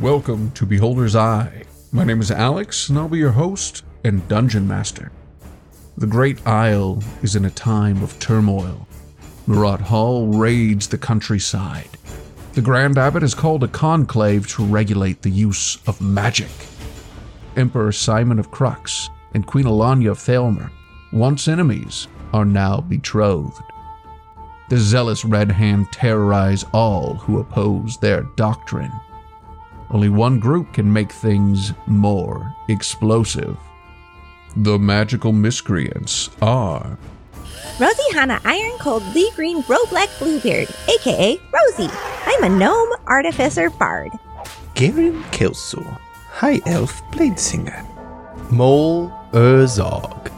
Welcome to Beholder's Eye. My name is Alex, and I'll be your host and dungeon master. The Great Isle is in a time of turmoil. Murat Hall raids the countryside. The Grand Abbot has called a conclave to regulate the use of magic. Emperor Simon of Crux and Queen Alanya of Thalmer, once enemies, are now betrothed. The zealous Red Hand terrorize all who oppose their doctrine. Only one group can make things more explosive. The magical miscreants are Rosie Hanna Iron Cold Lee Green Bro Black Bluebeard, aka Rosie. I'm a gnome artificer bard. Garen Kelso, High Elf Blade Singer. Mole Urzog,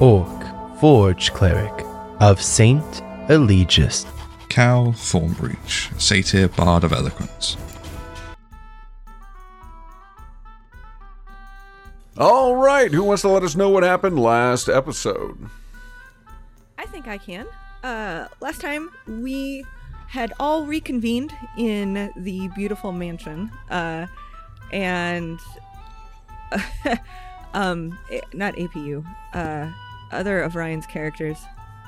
Orc Forge Cleric of Saint Eligius. Cal Thornbreach, Satyr Bard of Eloquence. All right, who wants to let us know what happened last episode? I think I can. Uh, last time we had all reconvened in the beautiful mansion, uh, and um, eh, not APU, uh, other of Ryan's characters,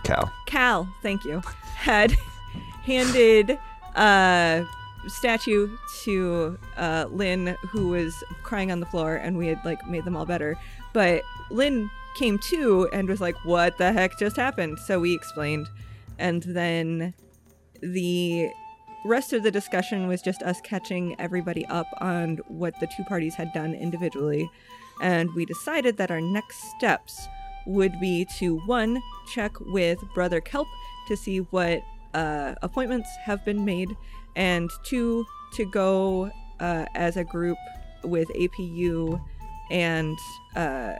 Cal. Cal, thank you, had handed a statue to uh, Lynn, who was crying on the floor, and we had like made them all better. But Lynn came to and was like, "What the heck just happened?" So we explained, and then the rest of the discussion was just us catching everybody up on what the two parties had done individually, and we decided that our next steps would be to one check with Brother Kelp to see what uh, appointments have been made, and two to go uh, as a group with APU and uh,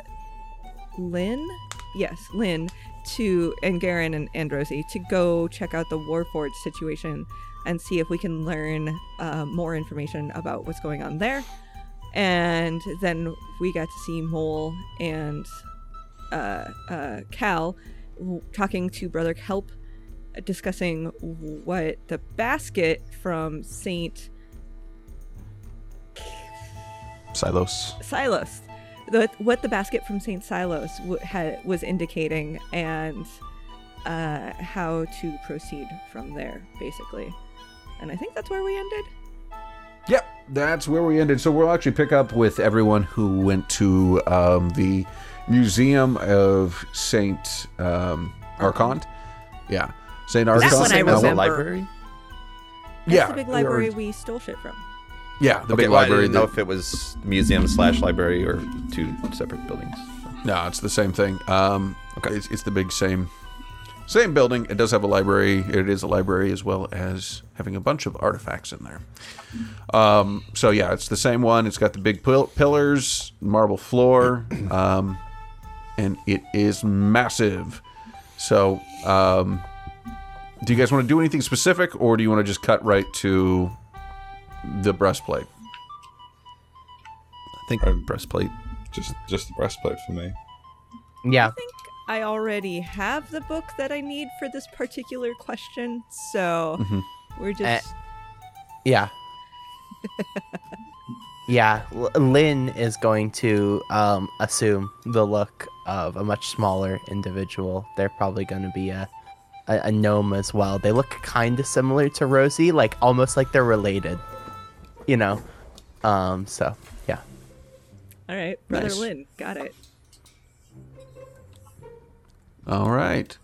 Lynn, yes, Lynn, to and Garen and, and Rosie to go check out the Warforged situation and see if we can learn uh, more information about what's going on there. And then we got to see Mole and uh, uh, Cal talking to Brother Help, discussing what the basket from Saint Silos. Silos, the, what the basket from Saint Silos w- had, was indicating, and uh, how to proceed from there, basically. And I think that's where we ended. Yep, that's where we ended. So we'll actually pick up with everyone who went to um, the Museum of Saint um, Archon. Yeah, Saint Archon. That one Same as a remember. library? That's Yeah, the big or- library we stole shit from. Yeah, the okay, big well, library. I didn't know if it was museum slash library or two separate buildings. No, it's the same thing. Um, Okay. it's, it's the big same same building. It does have a library. It is a library as well as having a bunch of artifacts in there. Um, so yeah, it's the same one. It's got the big pil- pillars, marble floor, um, and it is massive. So, um, do you guys want to do anything specific, or do you want to just cut right to the breastplate? I think breastplate. Just just the breastplate for me. Yeah. I think I already have the book that I need for this particular question, so Mhm. we're just. Yeah. yeah. L- Lynn is going to um, assume the look of a much smaller individual. They're probably going to be a, a, a gnome as well. They look kind of similar to Rosie, like almost like they're related. You know? Um, so, yeah. All right, Brother Nice. Lynn, got it. All right.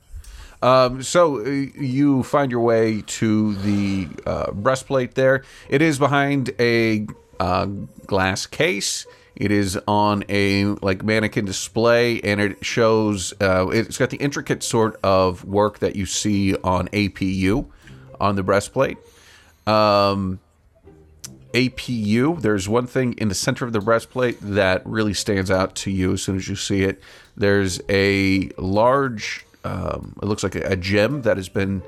Um, so uh, you find your way to the uh, breastplate there. It is behind a uh, glass case. It is on a like mannequin display, and it shows. Uh, it's got the intricate sort of work that you see on APU on the breastplate. Um, APU, there's one thing in the center of the breastplate that really stands out to you as soon as you see it. There's a large, um, it looks like a, a gem that has been,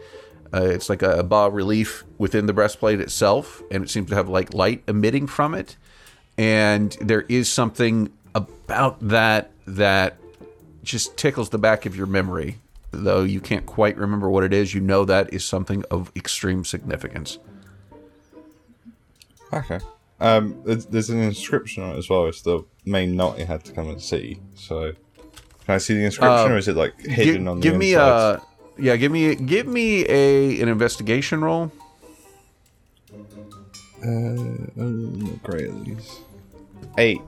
uh, it's like a bas relief within the breastplate itself, and it seems to have like light emitting from it. And there is something about that that just tickles the back of your memory. Though you can't quite remember what it is, you know that is something of extreme significance. Okay. Um, there's, an inscription on it as well. It's the main knot you had to come and see. So, can I see the inscription, Uh, or is it like hidden on the give me inside? a yeah, give me give me a an investigation roll. Uh, great at these. Eight.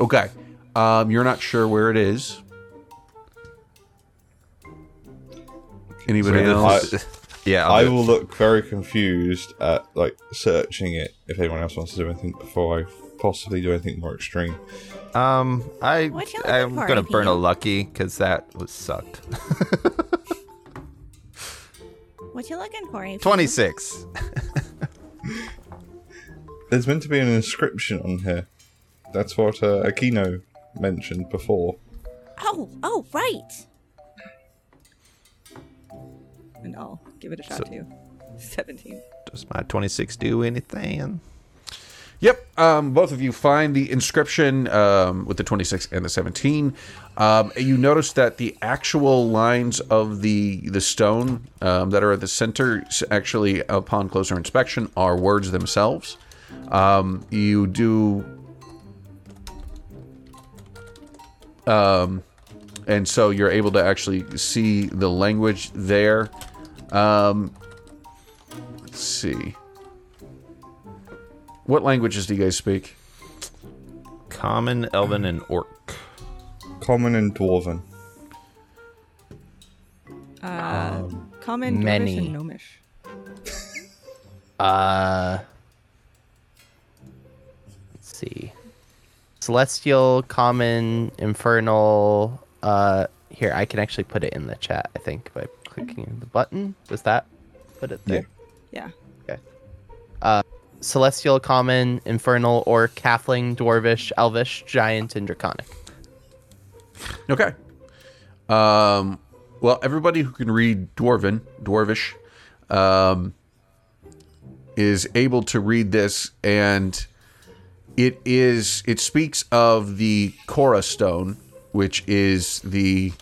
Okay. Um, you're not sure where it is. Anybody So else? this- yeah, I'll I do it. will look very confused at like searching it if anyone else wants to do anything before I possibly do anything more extreme. Um, I What you looking I'm for, gonna AP? burn a lucky because that was sucked. What you looking for? Twenty six. There's meant to be an inscription on here. That's what uh, Aquino mentioned before. Oh, oh, right. And I'll give it a shot So- too. 17. Does my twenty six do anything? Yep. Um, both of you find the inscription um, with the 26 and the 17. Um, you notice that the actual lines of the the stone um, that are at the center, actually, upon closer inspection, are words themselves. Um, you do. Um, and so you're able to actually see the language there. Um, let's see. What languages do you guys speak? Common, Elven, and Orc. Common and Dwarven. Uh, common, Dwarvish, many. and Gnomish. Uh, let's see. Celestial, common, infernal. Uh, here I can actually put it in the chat. I think by clicking the button. Does that put it there? Yeah. Okay. Uh, celestial, common, infernal, or halfling, dwarvish, elvish, giant, and draconic. Okay. Um, well, everybody who can read Dwarven, Dwarvish, um, is able to read this, and it is it speaks of the Korra stone, which is the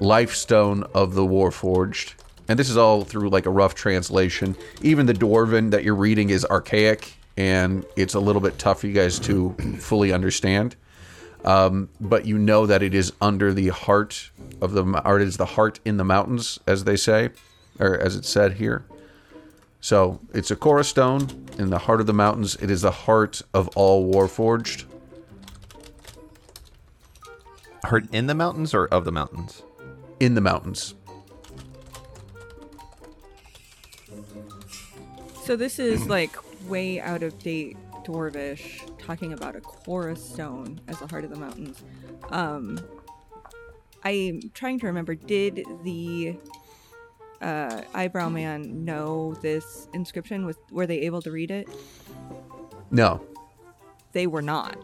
life stone of the Warforged. And this is all through like a rough translation. Even the Dwarven that you're reading is archaic, and it's a little bit tough for you guys to fully understand um, but you know that it is under the heart of the or it is the heart in the mountains, as they say, or as it's said here. So it's a Korra stone in the heart of the mountains. It is the heart of all Warforged. Heart in the mountains or of the mountains? in the mountains. So this is like way out of date Dwarvish talking about a Korra stone as the heart of the mountains. Um, I'm trying to remember. Did the uh, eyebrow man know this inscription? Was were they able to read it? No, They were not.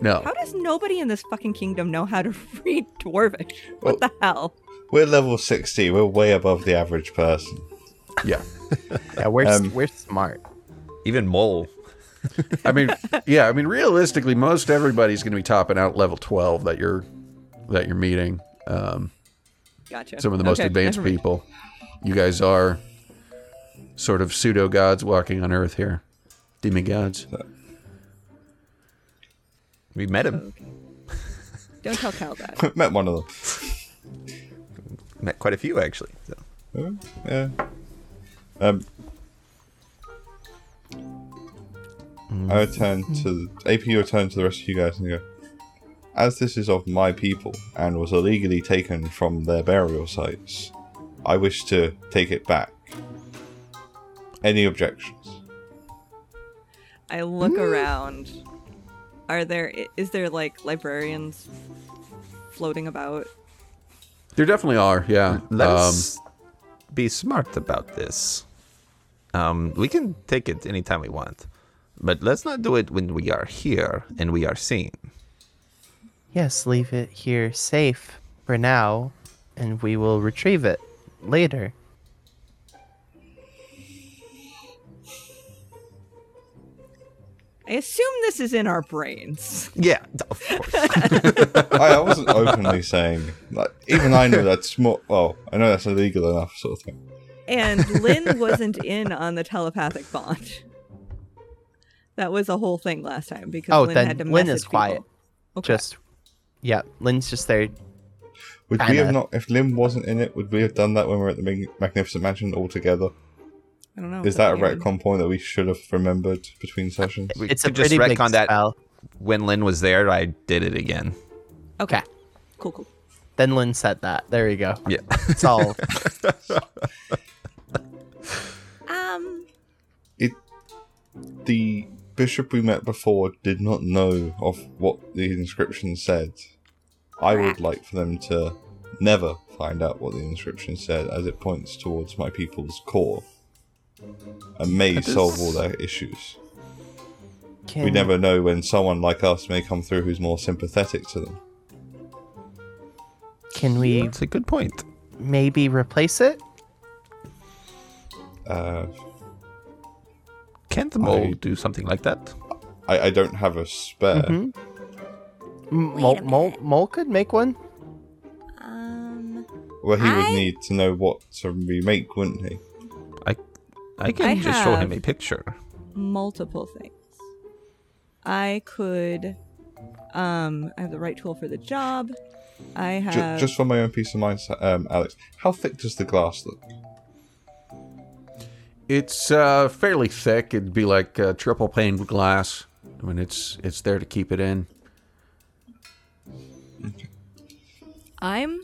no. How does nobody in this fucking kingdom know how to read Dwarvish? What Well- the hell? We're level 60. We're way above the average person. Yeah. Yeah, we're Um, we're smart. Even mole. I mean, yeah. I mean, realistically, most everybody's going to be topping out level twelve that you're that you're meeting. Um, Gotcha. some of the most Okay, advanced people. You guys are sort of pseudo gods walking on Earth here, demigods. We met him. Don't tell Cal that. Met one of them. Met quite a few actually. So. Uh, Yeah. Um, I would turn to AP. You would turn to the rest of you guys and go. As this is of my people and was illegally taken from their burial sites, I wish to take it back. Any objections? I look around. Are there is there like librarians floating about? There definitely are, yeah. Let Um, us be smart about this. Um, we can take it anytime we want, but let's not do it when we are here and we are seen. Yes, leave it here safe for now, and we will retrieve it later. I assume this is in our brains. Yeah, of course. I, I wasn't openly saying. Like, even I know that's more. Well, I know that's illegal enough, sort of thing. And Lynn wasn't in on the telepathic bond. That was a whole thing last time because Oh, Lynn then had to Lynn message is quiet. people. Okay. Just yeah, Lynn's just there. Would we have not, if Lynn wasn't in it, would we have done that when we were at the Mag- Magnificent Mansion all together? I don't know. Is that a That's weird. retcon point that we should have remembered between sessions? We It's a could just pretty big retcon that spell. when Lynn was there, I did it again. Okay. Okay. Cool, cool. Then Lynn said that. There you go. Yeah. It's all Um, It, the bishop we met before did not know of what the inscription said. I would like for them to never find out what the inscription said, as it points towards my people's core and may That is- solve all their issues. can, We never know when someone like us may come through who's more sympathetic to them. can we It's a good point. maybe replace it? Uh, Can't the mole I- do something like that? I, I don't have a spare. Mhm. M- Mole, a Mole. Mole could make one. um, Well, he would need to know what to remake, wouldn't he? I I can I just show him a picture. Multiple things. I could. Um, I have the right tool for the job. I Ju- have. just for my own peace of mind, um, Alex, how thick does the glass look? It's uh, fairly thick. It'd be like uh, triple pane glass. I mean, it's it's there to keep it in. I'm.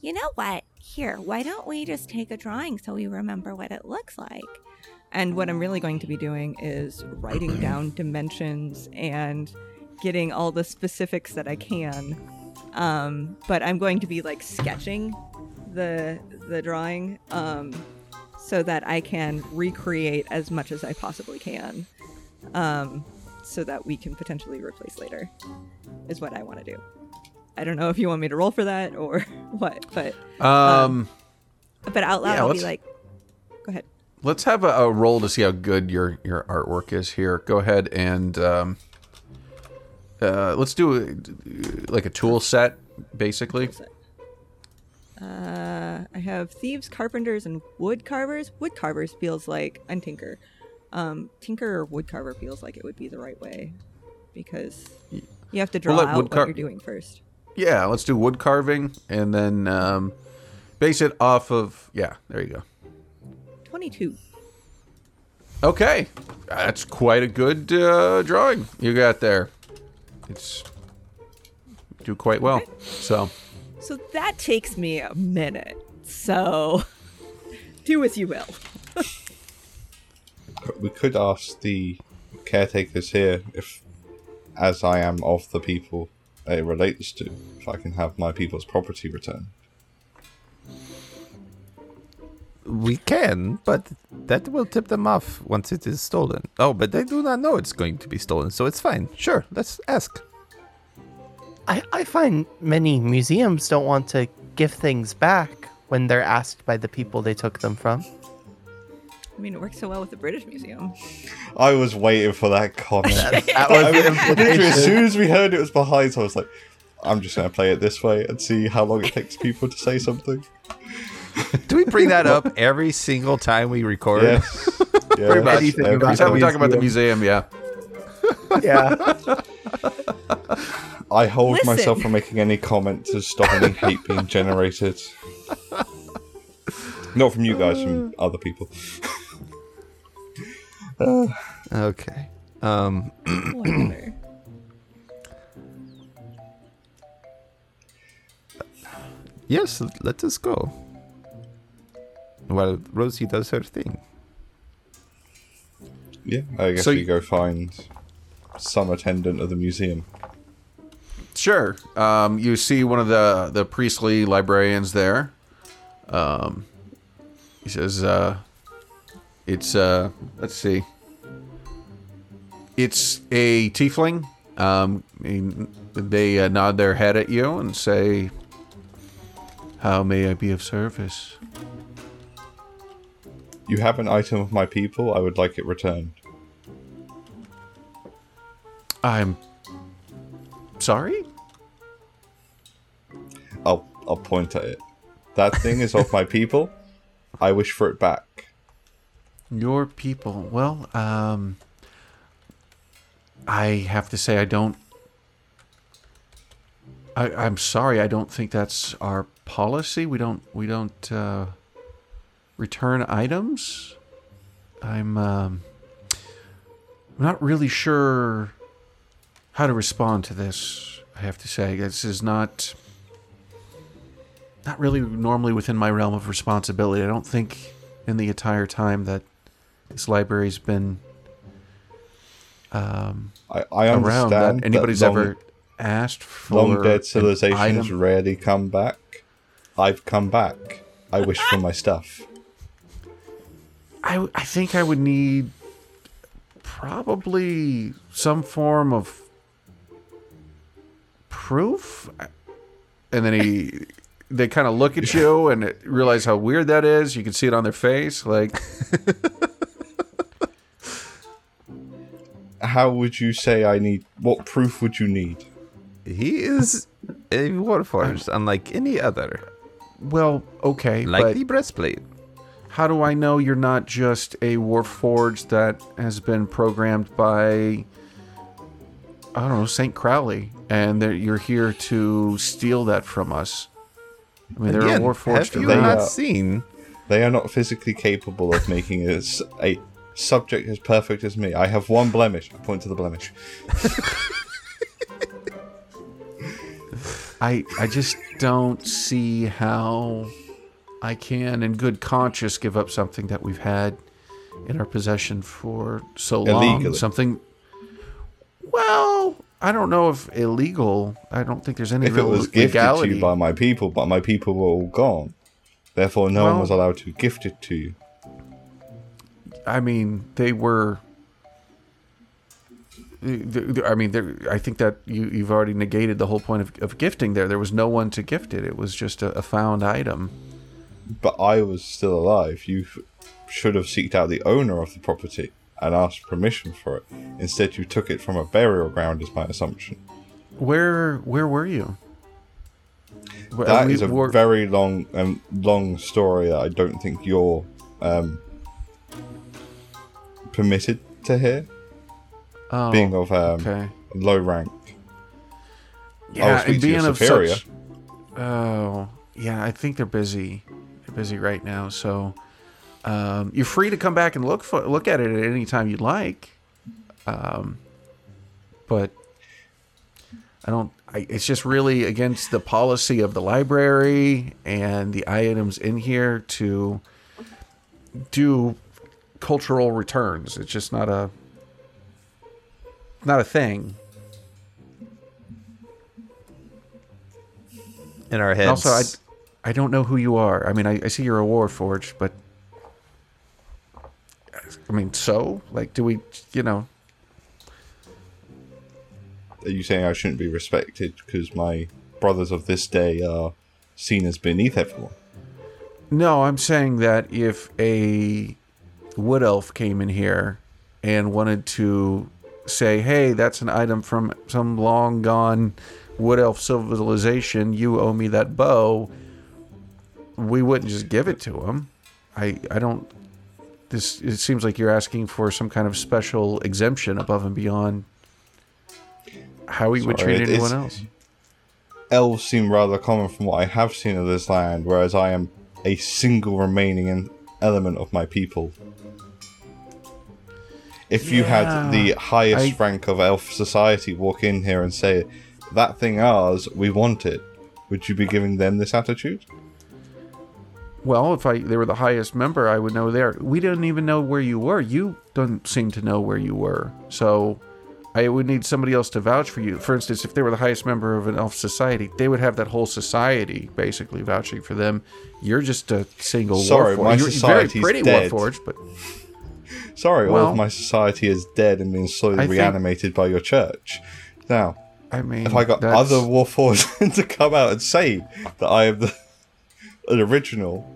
you know what? Here, why don't we just take a drawing so we remember what it looks like? And what I'm really going to be doing is writing down dimensions and getting all the specifics that I can. Um, but I'm going to be like sketching the the drawing um, so that I can recreate as much as I possibly can, um, so that we can potentially replace later. Is what I want to do. I don't know if you want me to roll for that or what, but Um, but out loud Yeah, I'll be like, go ahead. let's have a, a roll to see how good your your artwork is here. Go ahead and um, uh, let's do a, like a tool set, basically. Uh, I have thieves, carpenters, and wood carvers. Wood carvers feels like and tinker. Um, tinker or wood carver feels like it would be the right way because you have to draw out what car- you're doing first. Yeah, let's do wood carving and then um, base it off of. Yeah, there you go. Twenty-two. Okay, that's quite a good uh, drawing you got there. It's do quite well. So So that takes me a minute. So do as you will. We could ask the caretakers here if, as I am of the people it relates to, if I can have my people's property returned. We can, but that will tip them off once it is stolen. Oh, but they do not know it's going to be stolen, so it's fine. Sure, let's ask. I, I find many museums don't want to give things back when they're asked by the people they took them from. I mean, it works so well with the British Museum. I was waiting for that comment. That I was mean, as soon as we heard it was behind, so I was like, I'm just going to play it this way and see how long it takes people to say something. Do we bring that up every single time we record? Yes. Yeah. Pretty much. Anything Every time we talk about the museum, yeah. yeah. I hold Listen. myself from making any comment to stop any hate being generated. Not from you guys, from other people. Okay. Um, yes, let us go. While Rosie does her thing. Yeah, I guess So we go find some attendant of the museum. Sure. Um, you see one of the the priestly librarians there. Um, he says, uh, "It's uh, let's see. It's a tiefling." Um, they uh, nod their head at you and say, "How may I be of service?" You have an item of my people. I would like it returned. I'm sorry. I'll I'll point at it. That thing is of my people. I wish for it back. Your people. Well, um, I have to say I don't. I, I'm sorry. I don't think that's our policy. We don't. We don't uh, return items. I'm. Um, I'm not really sure how to respond to this. I have to say this is not. Not really normally within my realm of responsibility. I don't think in the entire time that this library's been um, I, I around understand that anybody's long, ever asked for long dead civilizations rarely come back. I've come back. I wish for my stuff. I, I think I would need probably some form of proof. And then he, they kind of look at you and it- realize how weird that is. You can see it on their face. Like, How would you say I need? What proof would you need? He is a warforged, unlike any other. well, okay, Like but the breastplate. how do I know you're not just a warforged that has been programmed by, I don't know, St. Crowley, and that you're here to steal that from us? I mean, there Again, are warforged have you They, around. not uh, seen? They are not physically capable of making a subject as perfect as me. I have one blemish. I point to the blemish. I I just don't see how I can, in good conscience, give up something that we've had in our possession for so long. Illegally. Something. Well, I don't know if illegal. I don't think there's any If it real was gifted to you by my people, but my people were all gone, therefore no one was allowed to gift it to you. I mean, they were. I mean, there- I think that you, you've already negated the whole point of, of gifting there. There was no one to gift it. It was just a, a found item. But I was still alive. You should have seeked out the owner of the property and asked permission for it. Instead, you took it from a burial ground, is my assumption. Where where were you? Wh- That we is a were- very long and long story that I don't think you're um, permitted to hear, oh, being of um, okay. low rank. Yeah, and being of superior. such. Oh, yeah. I think they're busy. They're busy right now. So, um, you're free to come back and look for look at it at any time you'd like. Um, but I don't. I, it's just really against the policy of the library and the items in here to do cultural returns. It's just not a not a thing. In our And heads. Also, I, I don't know who you are. I mean, I, I see you're a Warforged, but I mean, so like, do we, you know? Are you saying I shouldn't be respected because my brothers of this day are seen as beneath everyone? No, I'm saying that if a wood elf came in here and wanted to say, "Hey, that's an item from some long gone wood elf civilization. You owe me that bow." We wouldn't just give it to him. I I don't. This it seems like you're asking for some kind of special exemption above and beyond how we would treat anyone else. Elves seem rather common from what I have seen of this land, whereas I am a single remaining element of my people. If you had the highest I- rank of elf society walk in here and say, that thing ours, we want it, would you be giving them this attitude? Well, if I they were the highest member, I would know there. We didn't even know where you were. You don't seem to know where you were. So I would need somebody else to vouch for you. For instance, if they were the highest member of an elf society, they would have that whole society basically vouching for them. You're just a single Sorry, warforged. my You're society's very pretty dead. warforged, but Sorry, all Well- of my society is dead and being slowly I think- reanimated by your church. Now, I mean, if I got that's- other Warforged to come out and say that I am the an original,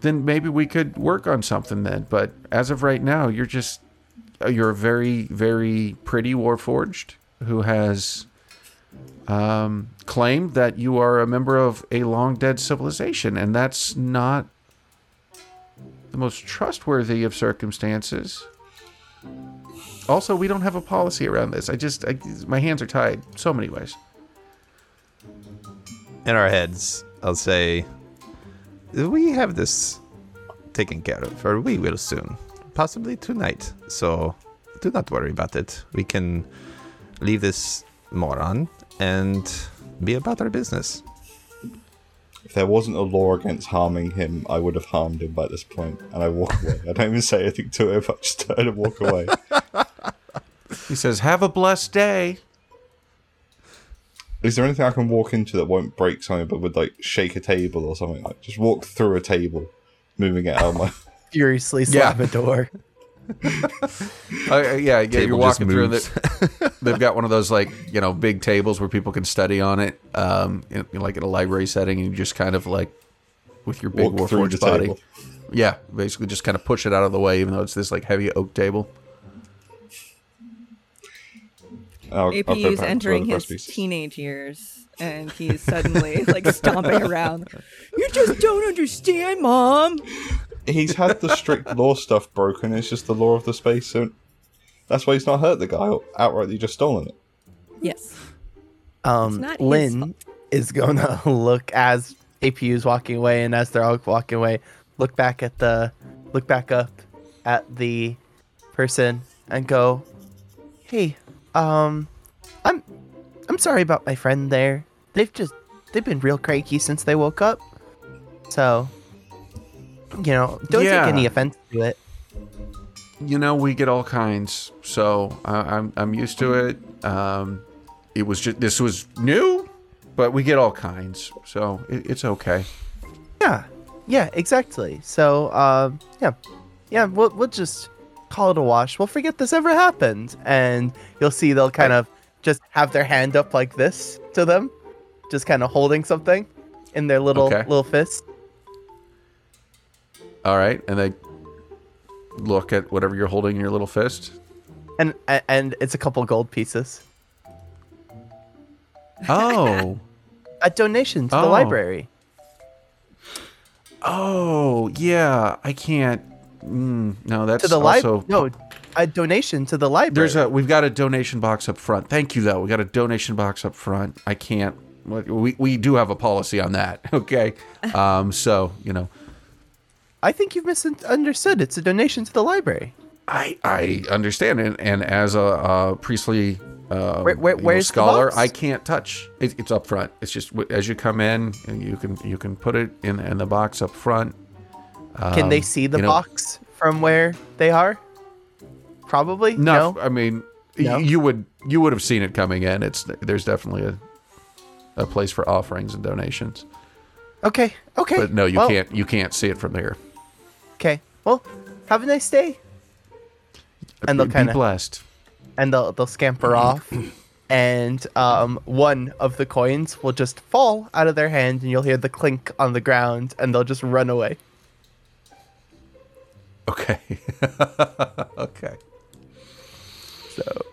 then maybe we could work on something then. But as of right now, you're just uh, you're a very very pretty warforged who has um, claimed that you are a member of a long dead civilization, and that's not the most trustworthy of circumstances. Also, we don't have a policy around this. I just, I, my hands are tied so many ways. In our heads, I'll say, we have this taken care of, or we will soon, possibly tonight. So do not worry about it. We can leave this moron and be about our business. If there wasn't a law against harming him, I would have harmed him by this point, and I walk away. I don't even say anything to him. I just turn and walk away. He says, "Have a blessed day." Is there anything I can walk into that won't break something, but would like shake a table or something? Like just walk through a table, moving it out of my. Furiously slam a door. Uh, yeah, yeah. You're Table just walking through, and moves. they- they've got one of those like you know big tables where people can study on it, um, in, in, like in a library setting, and you just kind of like with your big Walk through warforged body. table. Yeah, basically just kind of push it out of the way, even though it's this like heavy oak table. I'll, I'll AP is entering his pieces. teenage years, and he's suddenly like stomping around. You just don't understand, mom. He's had the strict law stuff broken. It's just the law of the space, so that's why he's not hurt the guy outrightly just stolen it. Yes. Um, Lynn is gonna look as APU is walking away, and as they're all walking away, look back at the, look back up at the person and go, "Hey, um, I'm, I'm sorry about my friend there. They've just, they've been real cranky since they woke up. So, you know, don't Yeah. take any offense to it. You know, we get all kinds, so I, I'm I'm used to it. Um, it was just this was new, but we get all kinds, so it, it's okay. Yeah, yeah, exactly. So, um, yeah, yeah, we'll we'll just call it a wash. We'll forget this ever happened, and you'll see they'll kind of just have their hand up like this to them, just kind of holding something in their little Okay. little fist. All right, and they look at whatever you're holding in your little fist. And and it's a couple gold pieces. Oh, A donation to the Oh. library. oh, yeah. I can't. Mm, no, that's To the also. No, a donation to the library. There's a we've got a donation box up front. Thank you though. We got a donation box up front. I can't. We we do have a policy on that. Okay. Um. So you know, I think you've misunderstood. It's a donation to the library. I I understand it, and as a, a priestly uh, Where- where- know, where's the scholar? I can't touch. It, it's up front. It's just as you come in, and you can you can put it in in the box up front. Can they Um, see the you know- box from where they are? Probably. No, no. I mean No? you would you would have seen it coming in. It's there's definitely a a place for offerings and donations. Okay. Okay. But no, you Well, can't you can't see it from there. Okay. Well, have a nice day. And they'll kind of blessed. and they'll they'll scamper off, and um one of the coins will just fall out of their hand, and you'll hear the clink on the ground, and they'll just run away. Okay. okay. So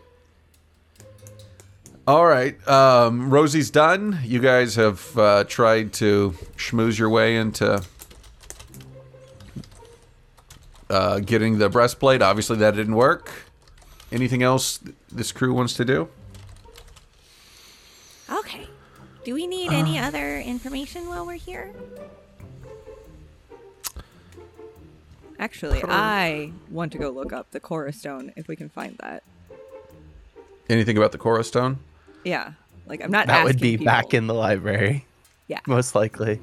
All right. Um, Rosie's done. You guys have uh, tried to schmooze your way into uh, getting the breastplate. Obviously, that didn't work. Anything else this crew wants to do? Okay. Do we need any other information while we're here? Actually, I want to go look up the Cora Stone if we can find that. Anything about the Cora Stone? Yeah. Like I'm not that would asking be back in the library, Yeah. most likely.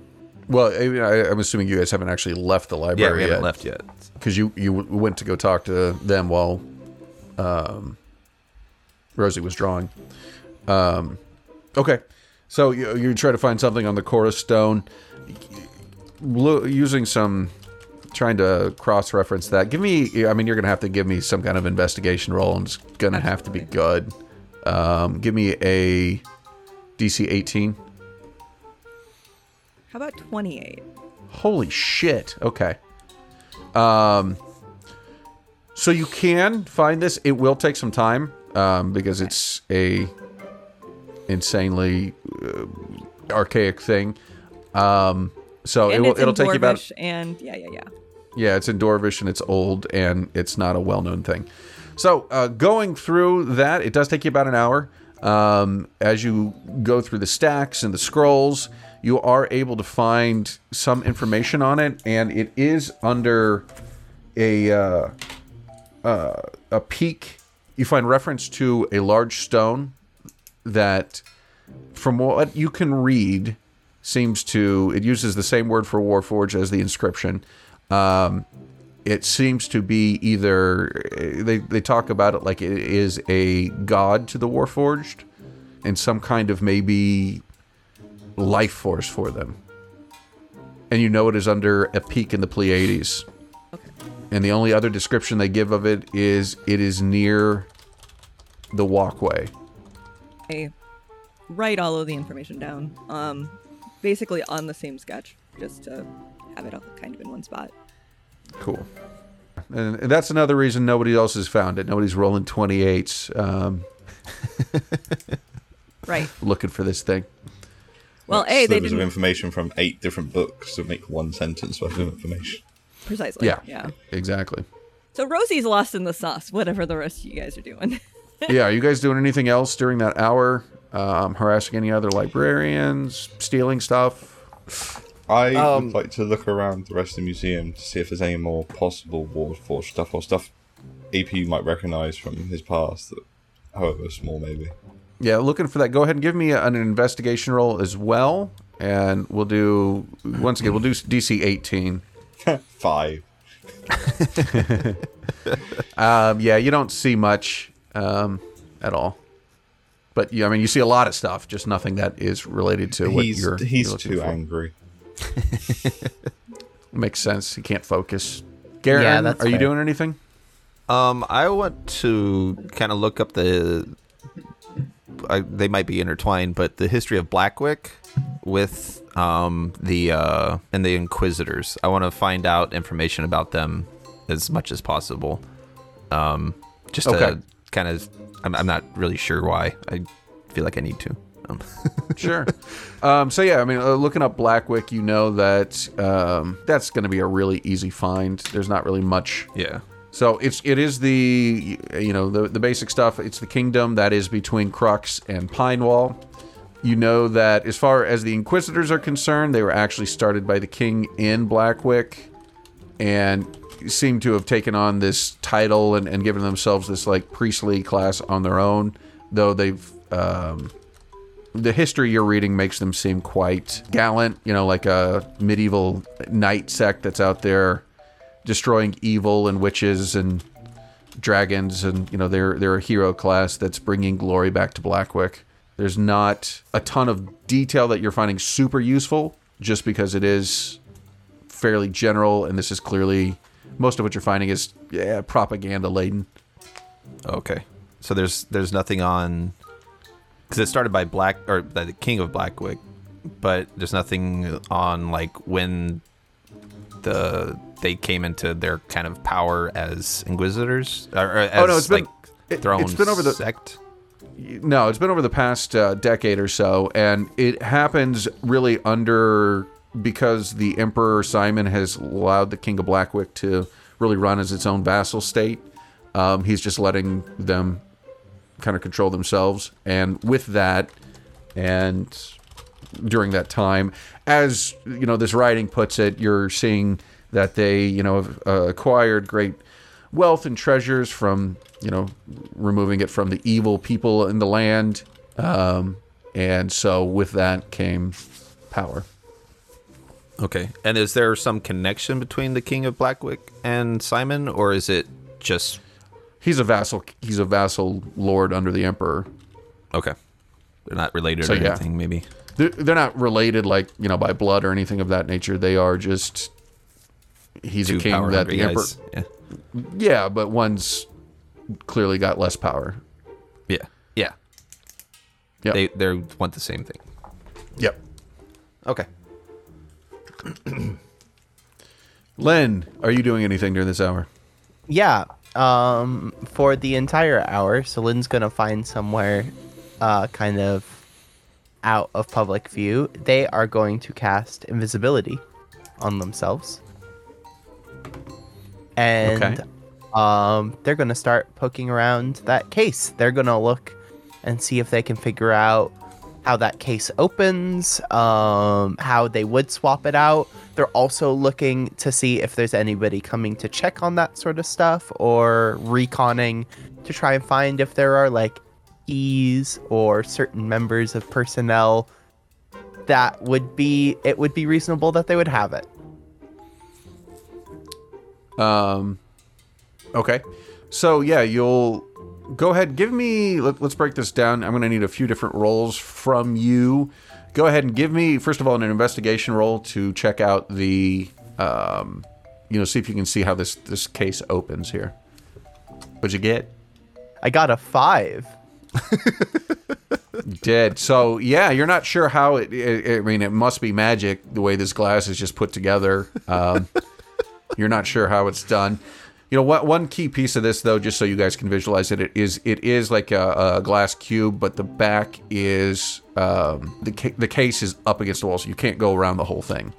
Well, I, I- I'm assuming you guys haven't actually left the Yeah, library we haven't yet. left yet. because you you w- went to go talk to them while um, Rosie was drawing. Um, okay, so you, you try to find something on the chorus stone, Lo- using some trying to cross reference that. Give me, I mean, you're gonna have to give me some kind of investigation roll, and it's gonna have to be good. Um, give me a DC 18. How about 28? Holy shit. Okay. Um so you can find this. It will take some time um because it's a insanely uh, archaic thing. Um so it will, it'll take you about and yeah, yeah, yeah. Yeah, it's in Dwarvish and it's old and it's not a well known thing. So, uh, going through that, it does take you about an hour. Um, as you go through the stacks and the scrolls, you are able to find some information on it, and it is under a uh, uh, a peak. You find reference to a large stone that, from what you can read, seems to it uses the same word for Warforge as the inscription. Um, it seems to be either they they talk about it like it is a god to the Warforged, and some kind of maybe life force for them. And you know it is under a peak in the Pleiades. And the only other description they give of it is it is near the walkway. I write all of the information down, um, basically on the same sketch, just to have it all kind of in one spot. Cool. And and that's another reason nobody else has found it. Nobody's rolling 28s um, Right. looking for this thing. Well, A, they slivers of didn't information from eight different books to make one sentence worth of information. precisely. Yeah. Yeah. Exactly. So Rosie's lost in the sauce, whatever the rest of you guys are doing. yeah, are you guys doing anything else during that hour? Um, harassing any other librarians, stealing stuff? I Um, would like to look around the rest of the museum to see if there's any more possible Warforged stuff or stuff AP might recognize from his past, that, however small maybe. Yeah, looking for that. Go ahead and give me an investigation roll as well. And we'll do, once again, we'll do DC 18. Five. Um, yeah, you don't see much um, at all. But yeah, I mean, you see a lot of stuff, just nothing that is related to what he's you're. he's you're too for. angry. Makes sense. He can't focus. Garen, Yeah, that's are you doing anything? Um, I want to kind of look up the. I, they might be intertwined, but the history of Blackwick with um the uh and the Inquisitors. I want to find out information about them as much as possible. Um, just Okay. to kind of. I'm, I'm not really sure why. I feel like I need to. Sure. um, so yeah, I mean, uh, looking up Blackwick, you know that um, that's going to be a really easy find. There's not really much yeah. So it's it is the you know the the basic stuff. It's the kingdom that is between Crux and Pinewall. You know that as far as the Inquisitors are concerned, they were actually started by the king in Blackwick, and seem to have taken on this title and, and given themselves this like priestly class on their own. Though they've um, the history you're reading makes them seem quite gallant. You know, like a medieval knight sect that's out there destroying evil and witches and dragons and you know they're they're a hero class that's bringing glory back to Blackwick. There's not a ton of detail that you're finding super useful just because it is fairly general and this is clearly most of what you're finding is yeah, propaganda laden. Okay. So there's there's nothing on because it started by Black or the King of Blackwick, but there's nothing on like when the they came into their kind of power as Inquisitors or, or as Oh, no, it's been- like their it's been over the- sect. No, it's been over the past uh, decade or so, and it happens really under because the Emperor Simon has allowed the King of Blackwick to really run as its own vassal state. Um, he's just letting them kind of control themselves, and with that, and during that time, as you know, this writing puts it, you're seeing that they, you know, have uh, acquired great wealth and treasures from, you know, removing it from the evil people in the land, um, and so with that came power. Okay. And is there some connection between the King of Blackwick and Simon, or is it just He's a vassal. He's a vassal lord under the emperor. okay? They're not related So, or yeah. anything, maybe. They're, they're not related, like you know, by blood or anything of that nature. They are just. He's Two a king that hungry the emperor. Yeah. Yeah, but one's clearly got less power. Yeah. Yeah. Yep. They they want the same thing. Yep. Okay. Len, are you doing anything during this hour? Yeah. Um, for the entire hour, so Lynn's gonna find somewhere, uh, kind of out of public view. They are going to cast invisibility on themselves. and Okay. um, they're gonna start poking around that case. They're gonna look and see if they can figure out how that case opens, um, how they would swap it out. They're also looking to see if there's anybody coming to check on that sort of stuff or reconning to try and find if there are like keys or certain members of personnel that would be it would be reasonable that they would have it. Um, okay. So yeah, you'll go ahead. Give me. Let, let's break this down. I'm going to need a few different roles from you. Go ahead and give me first of all an investigation roll to check out the, um, you know, see if you can see how this this case opens here. What'd you get? I got a five. Did. So yeah, you're not sure how it, it. I mean, it must be magic the way this glass is just put together. Um, you're not sure how it's done. You know what? One key piece of this, though, just so you guys can visualize it, it is it is like a, a glass cube, but the back is um, the ca- the case is up against the wall, so you can't go around the whole thing.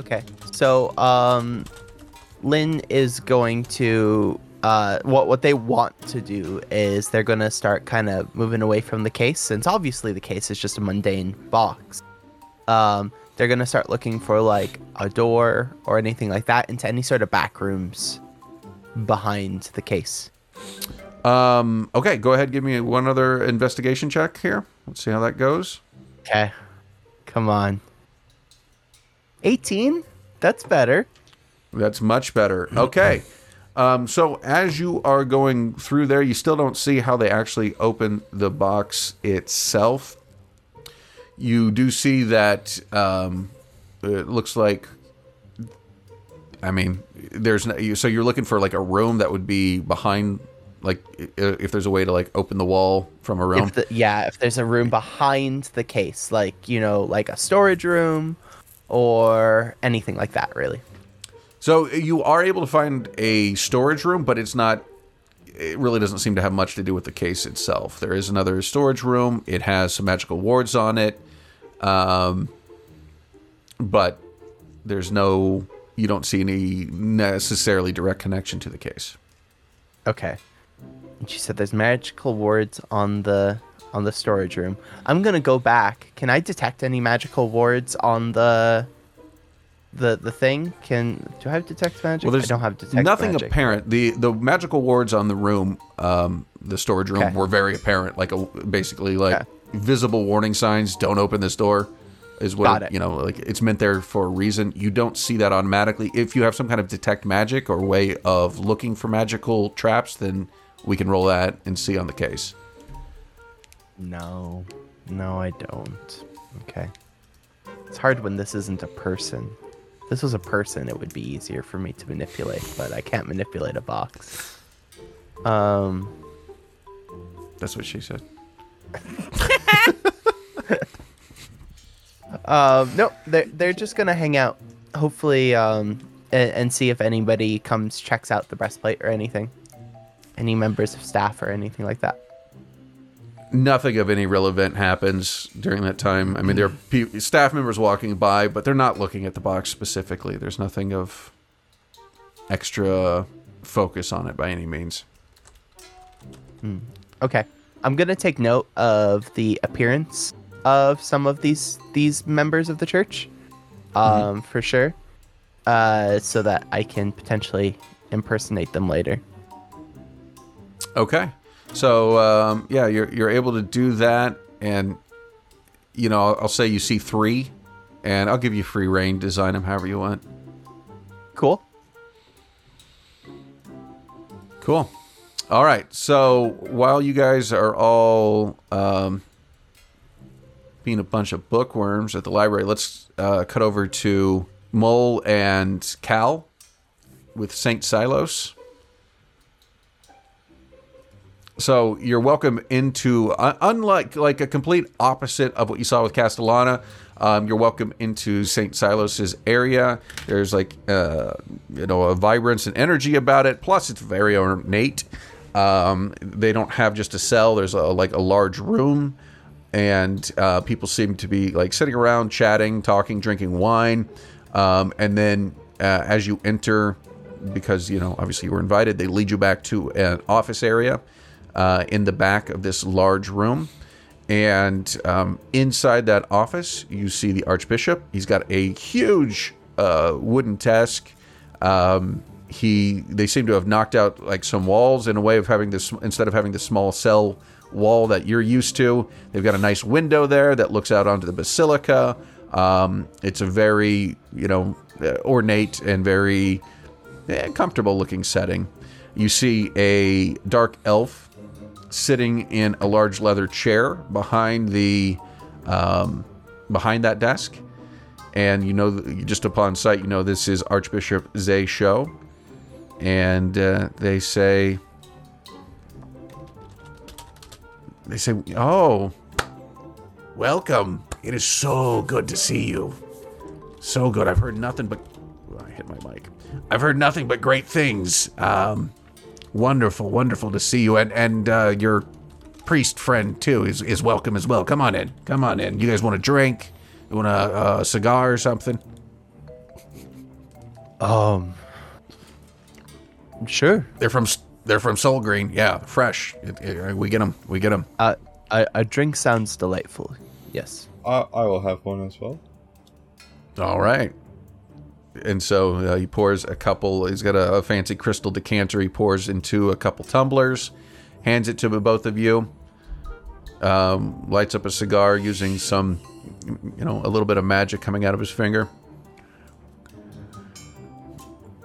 Okay. So, um, Lynn is going to. Uh, what what they want to do is they're gonna start kind of moving away from the case, since obviously the case is just a mundane box. Um, they're gonna start looking for like a door or anything like that into any sort of back rooms behind the case. Um, okay, go ahead. Give me one other investigation check here. Let's see how that goes. Okay. Come on. 18? That's better. That's much better. Okay. Um, so as you are going through there, you still don't see how they actually open the box itself. You do see that um, it looks like. I mean, there's no, so you're looking for like a room that would be behind, like if there's a way to like open the wall from a room. If the, yeah, if there's a room behind the case, like, you know, like a storage room or anything like that, really. So you are able to find a storage room, but it's not. It really doesn't seem to have much to do with the case itself. There is another storage room. It has some magical wards on it, um, but there's no. You don't see any necessarily direct connection to the case. Okay. And she said there's magical wards on the on the storage room. I'm gonna go back. Can I detect any magical wards on the the the thing? Can do I have detect magic? Well, there's I don't have detect nothing magic. apparent. The the magical wards on the room, um, the storage room, Okay. were very apparent. Like a, basically like Okay. visible warning signs. Don't open this door. Is what it- you know. Like it's meant there for a reason. You don't see that automatically. If you have some kind of detect magic or way of looking for magical traps, then we can roll that and see on the case. No, no, I don't. Okay. It's hard when this isn't a person. If this was a person, it would be easier for me to manipulate, but I can't manipulate a box. Um, That's what she said. um, no, they're they're just gonna hang out, hopefully, um, and, and see if anybody comes checks out the breastplate or anything, any members of staff or anything like that. Nothing of any real event happens during that time. I mean, there are pe- staff members walking by, but they're not looking at the box specifically. There's nothing of extra focus on it by any means. Okay. I'm gonna take note of the appearance of some of these these members of the church, um, for sure, uh, so that I can potentially impersonate them later. Okay. So um, yeah, you're you're able to do that, and you know I'll, I'll say you see three, and I'll give you free rein. Design them however you want. Cool. Cool. All right. So while you guys are all um, being a bunch of bookworms at the library, let's uh, cut over to Mole and Cal with Saint Silos. So you're welcome into, uh, unlike like a complete opposite of what you saw with Castellana. Um, you're welcome into St. Silos's area. There's like uh, you know a vibrance and energy about it. Plus, it's very ornate. Um, they don't have just a cell. There's a, like a large room, and uh, people seem to be like sitting around, chatting, talking, drinking wine. Um, and then uh, as you enter because you know obviously you were invited. They lead you back to an office area uh, in the back of this large room, and um, inside that office you see the Archbishop. He's got a huge uh, wooden desk. Um, he they seem to have knocked out like some walls in a way of having this instead of having the small cell wall that you're used to. They've got a nice window there that looks out onto the basilica. Um, it's a very you know uh, ornate and very eh, comfortable looking setting. You see a dark elf sitting in a large leather chair behind the um, behind that desk, and you know just upon sight you know this is Archbishop Zay Show, and uh, they say they say oh welcome. It is so good to see you. So good. I've heard nothing but oh, I hit my mic. I've heard nothing but great things. Um, wonderful wonderful to see you. And and uh, your priest friend too is, is welcome as well. Come on in. Come on in. You guys want a drink? You want a, cigar or something? Um. Sure. they're from they're from Soul Green yeah fresh It- it- we get them we get them Uh, a, a drink sounds delightful. Yes. I, I will have one as well. All right. And so uh, he pours a couple. He's got a, a fancy crystal decanter. He pours into a couple tumblers, hands it to both of you. Um, lights up a cigar using some, you know, a little bit of magic coming out of his finger.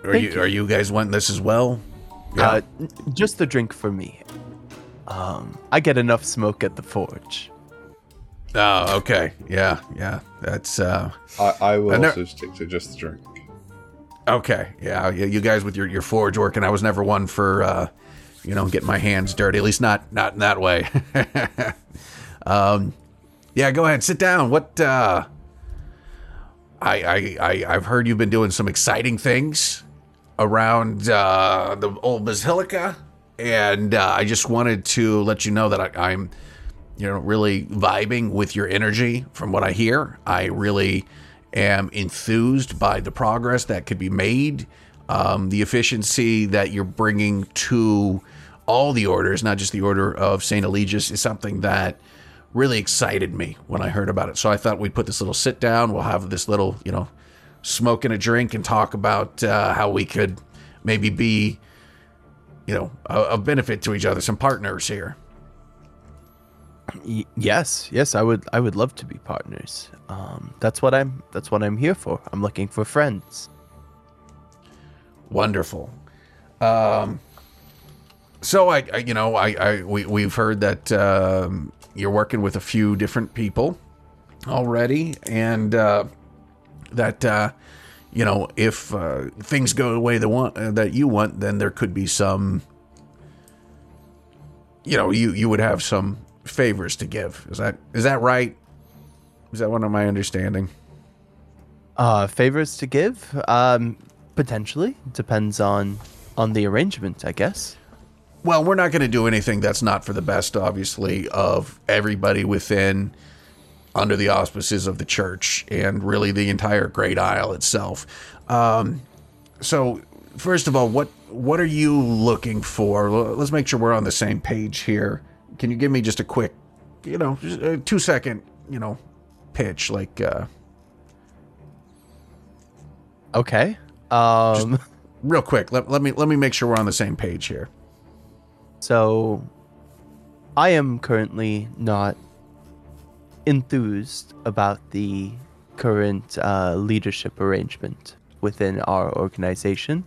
Are you, are you guys wanting this as well? Uh, just the drink for me. Um, I get enough smoke at the forge. Oh, okay. Yeah, yeah. That's uh I, I will I ne- also stick to just the drink. Okay, yeah, you you guys with your, your forge work, and I was never one for, uh, you know, getting my hands dirty. At least not not in that way. um, yeah, go ahead, sit down. What? Uh, I I I I've heard you've been doing some exciting things around uh, the old basilica, and uh, I just wanted to let you know that I, I'm, you know, really vibing with your energy. From what I hear, I really am enthused by the progress that could be made, um, the efficiency that you're bringing to all the orders, not just the order of Saint Eligius, is something that really excited me when I heard about it. So I thought we'd put this little sit down. We'll have this little, you know, smoke and a drink and talk about uh, how we could maybe be, you know, a, a benefit to each other, some partners here. Yes, yes, I would. I would love to be partners. Um, that's what I'm. That's what I'm here for. I'm looking for friends. Wonderful. Um, so I, I you know, I, I we we've heard that um, you're working with a few different people already, and uh, that uh, you know, if uh, things go the way they want uh, that you want, then there could be some. You know, you you would have some favors to give. Is that is that right? Is that one of my understanding? Uh, favors to give? Um, potentially depends on on the arrangement, I guess. Well, we're not going to do anything that's not for the best, obviously, of everybody within under the auspices of the church and really the entire Great Isle itself. Um, so, first of all, what what are you looking for? Let's make sure we're on the same page here. Can you give me just a quick, you know, just a two second, you know, pitch like uh, Okay. Um, real quick? Let, let me let me make sure we're on the same page here. so I am currently not enthused about the current uh, leadership arrangement within our organization,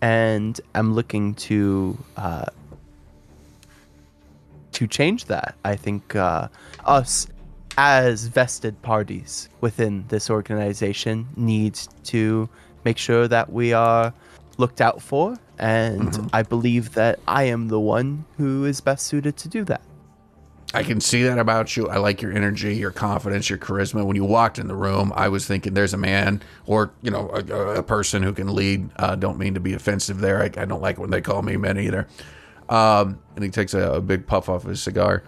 and I'm looking to uh, to change that. I think uh, us as vested parties within this organization need to make sure that we are looked out for, and I believe that I am the one who is best suited to do that. I can see that about you. I like your energy, your confidence, your charisma. When you walked in the room, I was thinking, "There's a man, or you know, a, a person who can lead." Uh, don't mean to be offensive there. I, I don't like when they call me men either. Um, and he takes a, a big puff off his cigar.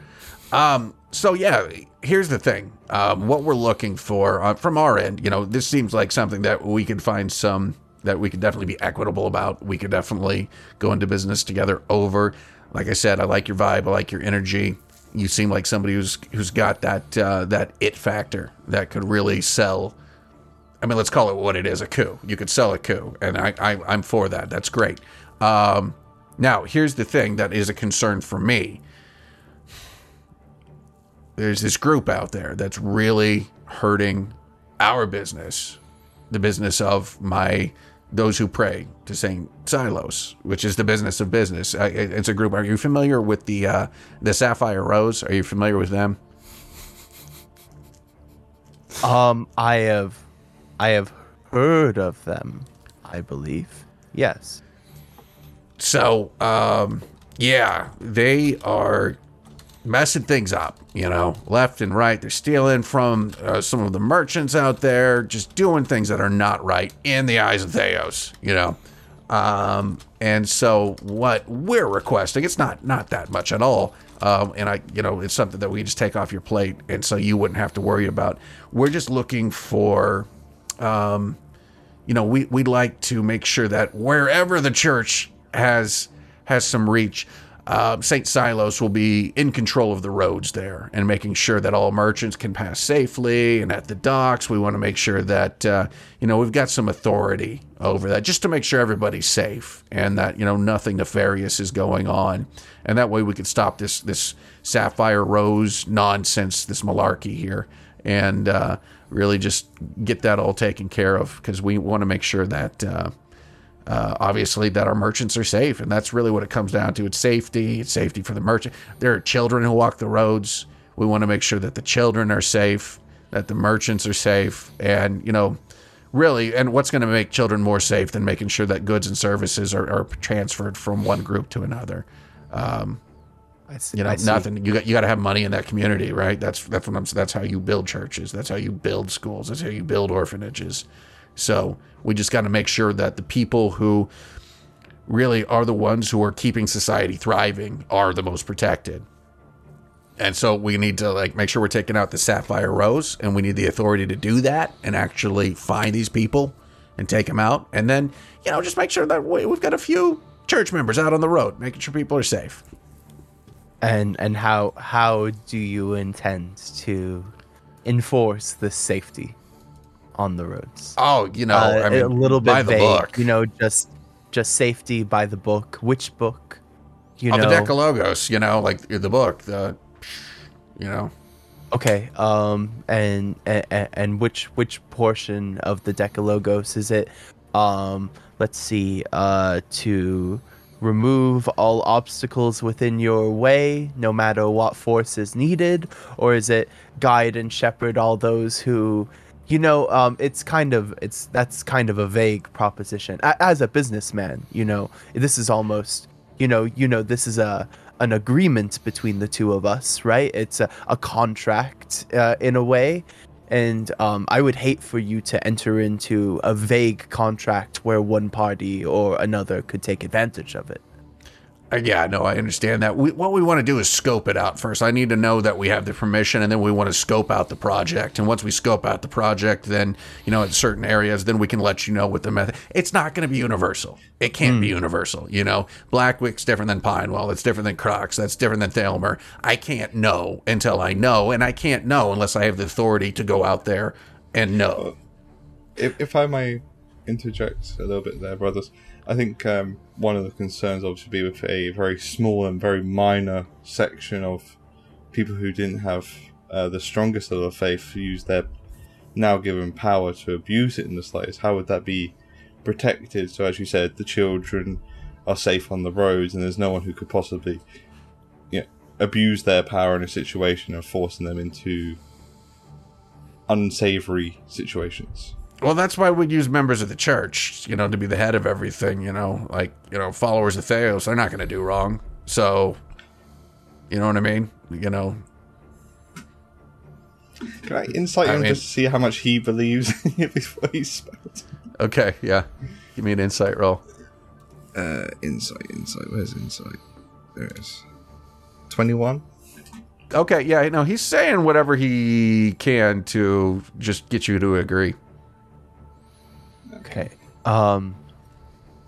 Um, so yeah, here's the thing. Um, what we're looking for uh, from our end, you know, this seems like something that we could find some that we could definitely be equitable about. We could definitely go into business together over. Like I said, I like your vibe. I like your energy. You seem like somebody who's who's got that uh, that it factor that could really sell. I mean, let's call it what it is—a coup. You could sell a coup, and I, I I'm for that. That's great. Um, now, here's the thing that is a concern for me. There's this group out there that's really hurting our business, the business of my those who pray to Saint Silos, which is the business of business. It's a group. Are you familiar with the uh, the Sapphire Rose? Are you familiar with them? Um, I have, I have heard of them. I believe. Yes. So, um, yeah, they are messing things up, you know, left and right. They're stealing from uh, some of the merchants out there, just doing things that are not right in the eyes of Theos, you know. Um, and so what we're requesting, it's not not that much at all. Um, and I, you know, it's something that we just take off your plate, and so you wouldn't have to worry about. We're just looking for um, you know, we we'd like to make sure that wherever the church has has some reach, uh, Saint Silos will be in control of the roads there and making sure that all merchants can pass safely. And at the docks, we want to make sure that uh, you know we've got some authority over that, just to make sure everybody's safe and that you know nothing nefarious is going on. And that way we can stop this this sapphire rose nonsense, this malarkey here and uh, really just get that all taken care of because we want to make sure that uh, obviously that our merchants are safe and that's really what it comes down to. It's safety it's safety for the merchant. There are children who walk the roads. We want to make sure that the children are safe that the merchants are safe and you know really and what's going to make children more safe than making sure that goods and services are, are transferred from one group to another? Um, I see. you know nothing you got you got to have money in that community right? That's that's what I'm that's how you build churches that's how you build schools that's how you build orphanages so we just got to make sure that the people who really are the ones who are keeping society thriving are the most protected. And so we need to like make sure we're taking out the sapphire rose and we need the authority to do that and actually find these people and take them out. And then you know just make sure that we- we've got a few church members out on the road making sure people are safe. And and how how do you intend to enforce this safety on the roads? Oh, you know, Uh, I mean, a little bit by the vague, book. You know, just just safety by the book. Which book? You oh, know. the Decalogos, you know, like the book, the, you know. Okay. Um. And, and and which which portion of the Decalogos is it? Um. Let's see. Uh. To remove all obstacles within your way, no matter what force is needed, or is it guide and shepherd all those who, you know, um, it's kind of it's that's kind of a vague proposition. A- as a businessman, you know, this is almost you know you know this is a an agreement between the two of us right? It's a, a contract uh, in a way. And um, i would hate for you to enter into a vague contract where one party or another could take advantage of it Uh, yeah, no, I understand that. We, what we want to do is scope it out first. I need to know that we have the permission, and then we want to scope out the project. And once we scope out the project, then you know, in certain areas, then we can let you know what the method. It's not going to be universal. It can't be hmm. universal. You know, Blackwick's different than Pinewell. It's different than Crocs. That's different than Thalmer. I can't know until I know, and I can't know unless I have the authority to go out there and know. Uh, if, if I may interject a little bit there, brothers, I think um, one of the concerns obviously be with a very small and very minor section of people who didn't have uh, the strongest of the faith use their now given power to abuse it in the slightest. How would that be protected? So, as you said, the children are safe on the roads, and there's no one who could possibly, you know, abuse their power in a situation and forcing them into unsavory situations. Well, that's why we'd use members of the church, you know, to be the head of everything, you know, like, you know, followers of Theos, they're not going to do wrong. So, you know what I mean? You know, Can I insight I him mean- just to see how much he believes before he spells? okay, yeah. Give me an insight roll. Uh, insight, insight. Where's insight? There it is. Twenty-one. Okay, yeah, no, he's saying whatever he can to just get you to agree. Okay Um.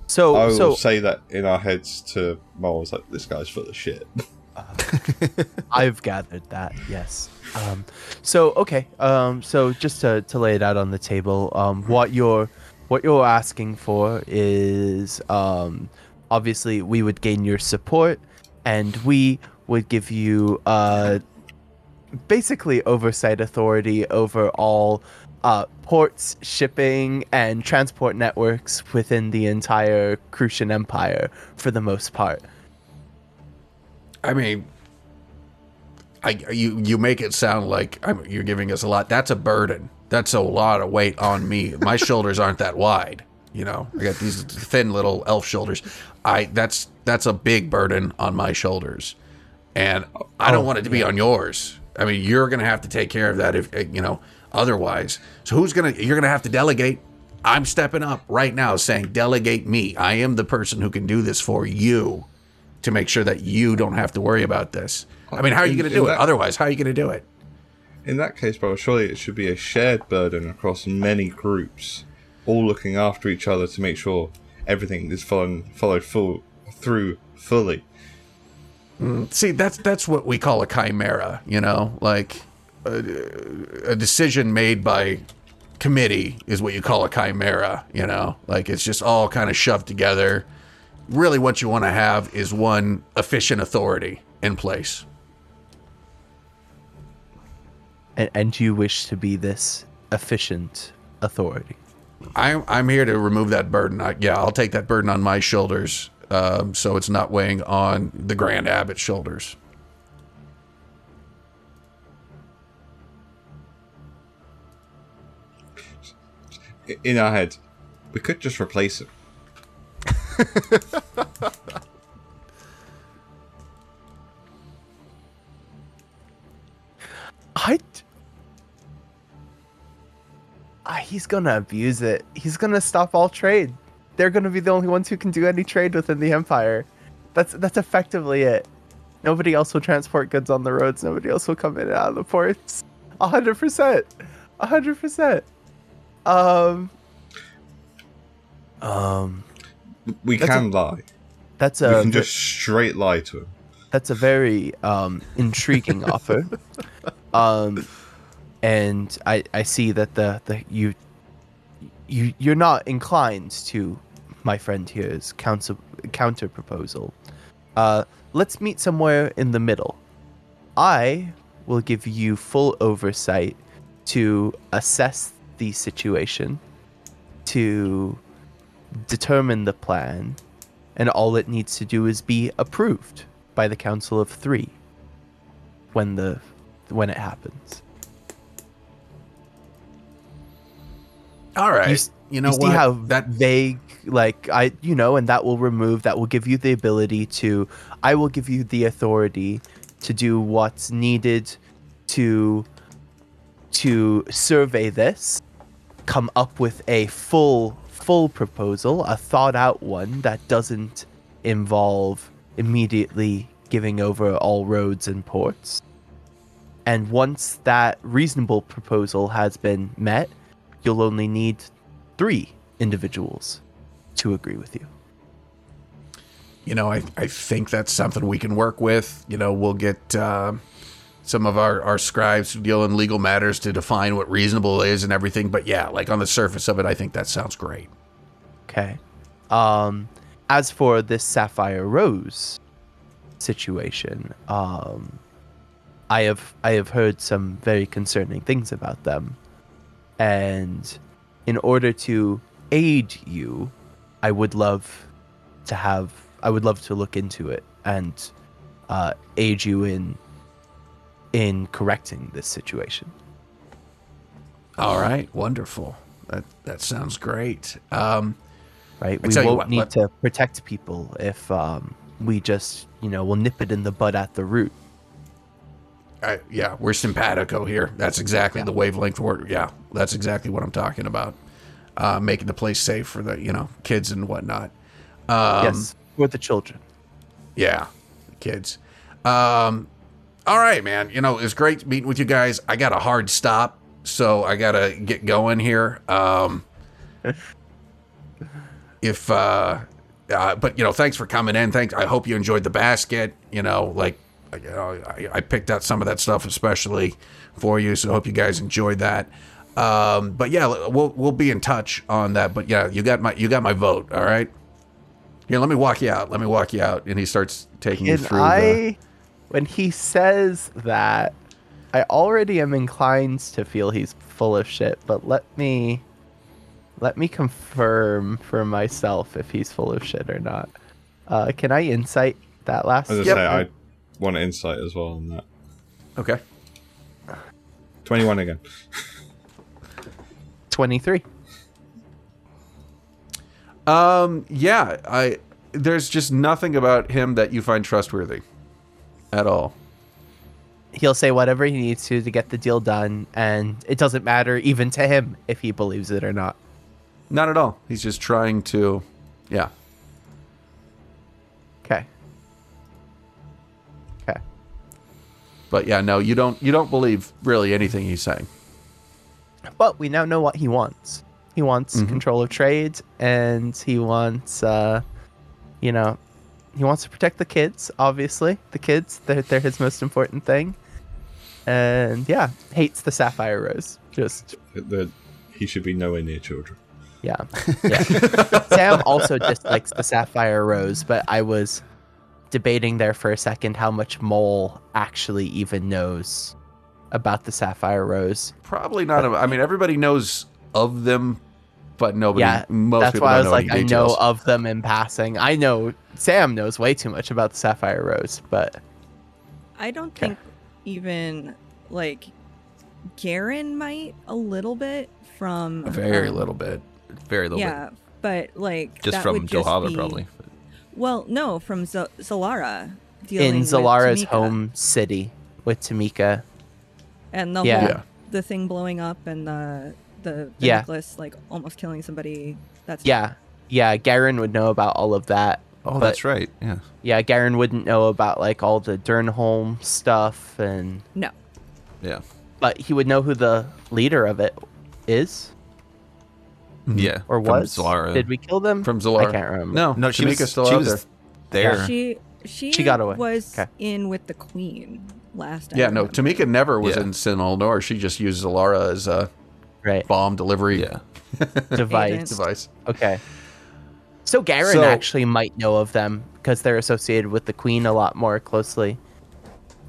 So I will so say that in our heads to Moles, like this guy's full of shit. I've gathered that, yes. Um, so okay, um, so just to, to lay it out on the table, um, what you're what you're asking for is um, obviously we would gain your support, and we would give you uh, basically oversight authority over all uh, ports, shipping, and transport networks within the entire Crucian Empire for the most part. I mean, I you you make it sound like I'm, you're giving us a lot. That's a burden. That's a lot of weight on me. My shoulders aren't that wide. You know, I got these thin little elf shoulders. I that's that's a big burden on my shoulders, and I don't want it to be on yours. I mean, you're gonna have to take care of that if eh, you know otherwise. So who's gonna? You're gonna have to delegate. I'm stepping up right now, saying delegate me. I am the person who can do this for you to make sure that you don't have to worry about this. I mean, how are you going to do it? Otherwise, how are you going to do it? In that case, bro, surely it should be a shared burden across many groups, all looking after each other to make sure everything is followed followed full through fully. Mm, see, that's that's what we call a chimera. You know, like a, a decision made by committee is what you call a chimera. You know, like it's just all kind of shoved together. Really, what you want to have is one efficient authority in place. And, and you wish to be this efficient authority. I'm I'm here to remove that burden. I, yeah, I'll take that burden on my shoulders, um, so it's not weighing on the Grand Abbot's shoulders. In our head, we could just replace him. I. Ah, he's gonna abuse it. He's gonna stop all trade. They're gonna be the only ones who can do any trade within the empire. That's that's effectively it. Nobody else will transport goods on the roads. Nobody else will come in and out of the ports. Hundred percent. Hundred percent. Um. Um. We That's can lie. That's a. we a can just straight lie to him. That's a very um, intriguing offer. Um, and I, I see that the, the you you you're not inclined to my friend here's counter counter proposal. Uh, let's meet somewhere in the middle. I will give you full oversight to assess the situation, to determine the plan, and all it needs to do is be approved by the Council of Three when the when it happens. All right. You, You, know you see what? how that vague like I you know and that will remove that will give you the ability to I will give you the authority to do what's needed to to survey this come up with a full full proposal a thought out one that doesn't involve immediately giving over all roads and ports and once that reasonable proposal has been met you'll only need three individuals to agree with you. you know, I, I think that's something we can work with. You know, we'll get uh, some of our, our scribes who deal in legal matters to define what reasonable is and everything. But yeah, like on the surface of it, I think that sounds great. Okay. Um, as for this Sapphire Rose situation, um, I have I have heard some very concerning things about them, and in order to aid you, I would love to have I would love to look into it and uh, aid you in in correcting this situation. All right, wonderful. That that sounds great. Um, right? We won't what, need let- to protect people if um, we just, you know, we'll nip it in the bud at the root. I, yeah, we're simpatico here. That's exactly the wavelength word. Yeah, that's exactly what I'm talking about. Uh, making the place safe for the you know kids and whatnot. Um, yes, for the children. Yeah, the kids. Um, all right, man. You know, it's great meeting with you guys. I got a hard stop, so I gotta get going here. Um, if uh, uh, but you know, thanks for coming in. Thanks. I hope you enjoyed the basket. You know, like you know, I, I picked out some of that stuff especially for you. So I hope you guys enjoyed that. Um, but yeah, we'll we'll be in touch on that. But yeah, you got my you got my vote. All right. Here, let me walk you out. Let me walk you out. And he starts taking you Can through. the, I, when he says that, I already am inclined to feel he's full of shit. But let me, let me confirm for myself if he's full of shit or not. Uh, can I insight that last? As I Yep. say, I want insight as well on that. okay. 21 again. Twenty-three. Um. Yeah. I. There's just nothing about him that you find trustworthy, at all. He'll say whatever he needs to to get the deal done, and it doesn't matter even to him if he believes it or not. Not at all. He's just trying to. Yeah. Okay. Okay. But yeah, no, you don't. You don't believe really anything he's saying. But we now know what he wants. He wants control of trade, and he wants, uh, you know, he wants to protect the kids. Obviously, the kids they're, they're his most important thing. And yeah, hates the sapphire rose. Just The, he should be nowhere near children. yeah, yeah. Sam also dislikes the sapphire rose, but I was debating there for a second how much Mole actually even knows about the sapphire rose. Probably not. I mean, everybody knows of them, but nobody. yeah, most that's people why I was like, any I know details. of them in passing. I know Sam knows way too much about the sapphire rose, but I don't Okay. think even like Garen might a little bit from a very um, little bit. Very little Yeah, but like. Just that from would Johava, probably. Well, no, from Z- Zalara. Dealing in with Zalara's Tamika. home city with Tamika. and the Yeah. whole Yeah. the thing blowing up and the the, the Yeah. necklace like almost killing somebody. That's Yeah, yeah, Garen would know about all of that. Oh, but- that's right. Yeah. Yeah, Garen wouldn't know about like all the Durnholm stuff, and no. Yeah. but he would know who the leader of it is mm-hmm. Yeah. or from was. Zalara. Did we kill them? From Zalara. I can't remember. No, No, she was still she out was there. there. She she She got away. was Okay. in with the queen last. I Yeah, no. Tamika never was Yeah. in Sinal, nor she just used Zalara as a Right. bomb delivery Yeah. Device. Agent. device. Okay. So Garen So- actually might know of them because they're associated with the queen a lot more closely.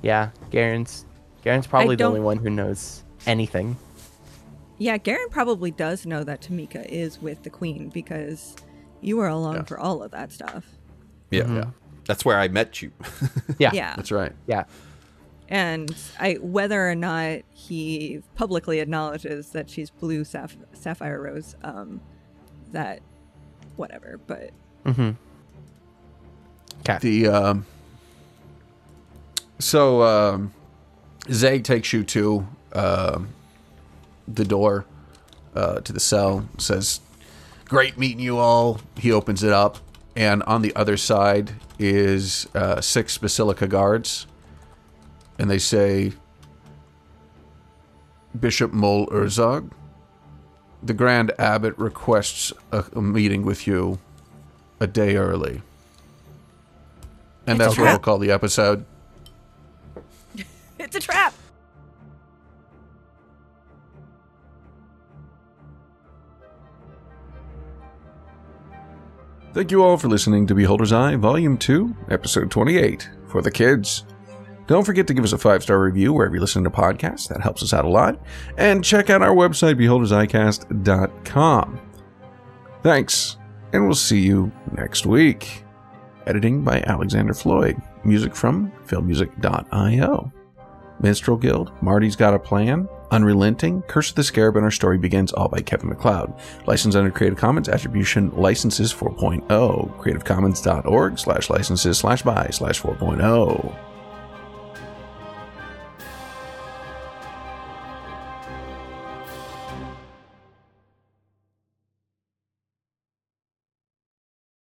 Yeah, Garen's Garen's probably the only one who knows anything. Yeah, Garen probably does know that Tamika is with the queen because you were along Yeah. for all of that stuff. Yeah. Mm-hmm. Yeah. That's where I met you. Yeah. Yeah. That's right. Yeah. And I whether or not he publicly acknowledges that she's blue saph- sapphire rose, um, that whatever. But Mm-hmm. Okay. The um, so um, Zay takes you to um the door uh, to the cell. Says, "Great meeting you all." He opens it up, and on the other side is uh, six Basilica guards, and they say, "Bishop Mol Urzog." The Grand Abbot requests a, a meeting with you a day early. And It's that's what we'll call the episode. it's a trap. Thank you all for listening to Beholder's Eye, Volume 2, Episode 28, for the kids. Don't forget to give us a five star review wherever you listen to podcasts, that helps us out a lot. And check out our website, beholderseyecast.com. Thanks, and we'll see you next week. Editing by Alexander Floyd. Music from filmmusic.io. Minstrel Guild, Marty's Got a Plan, Unrelenting, Curse of the Scarab, and Our Story Begins, all by Kevin MacLeod. Licensed under Creative Commons Attribution Licenses 4.0. CreativeCommons.org slash licenses slash by slash 4.0.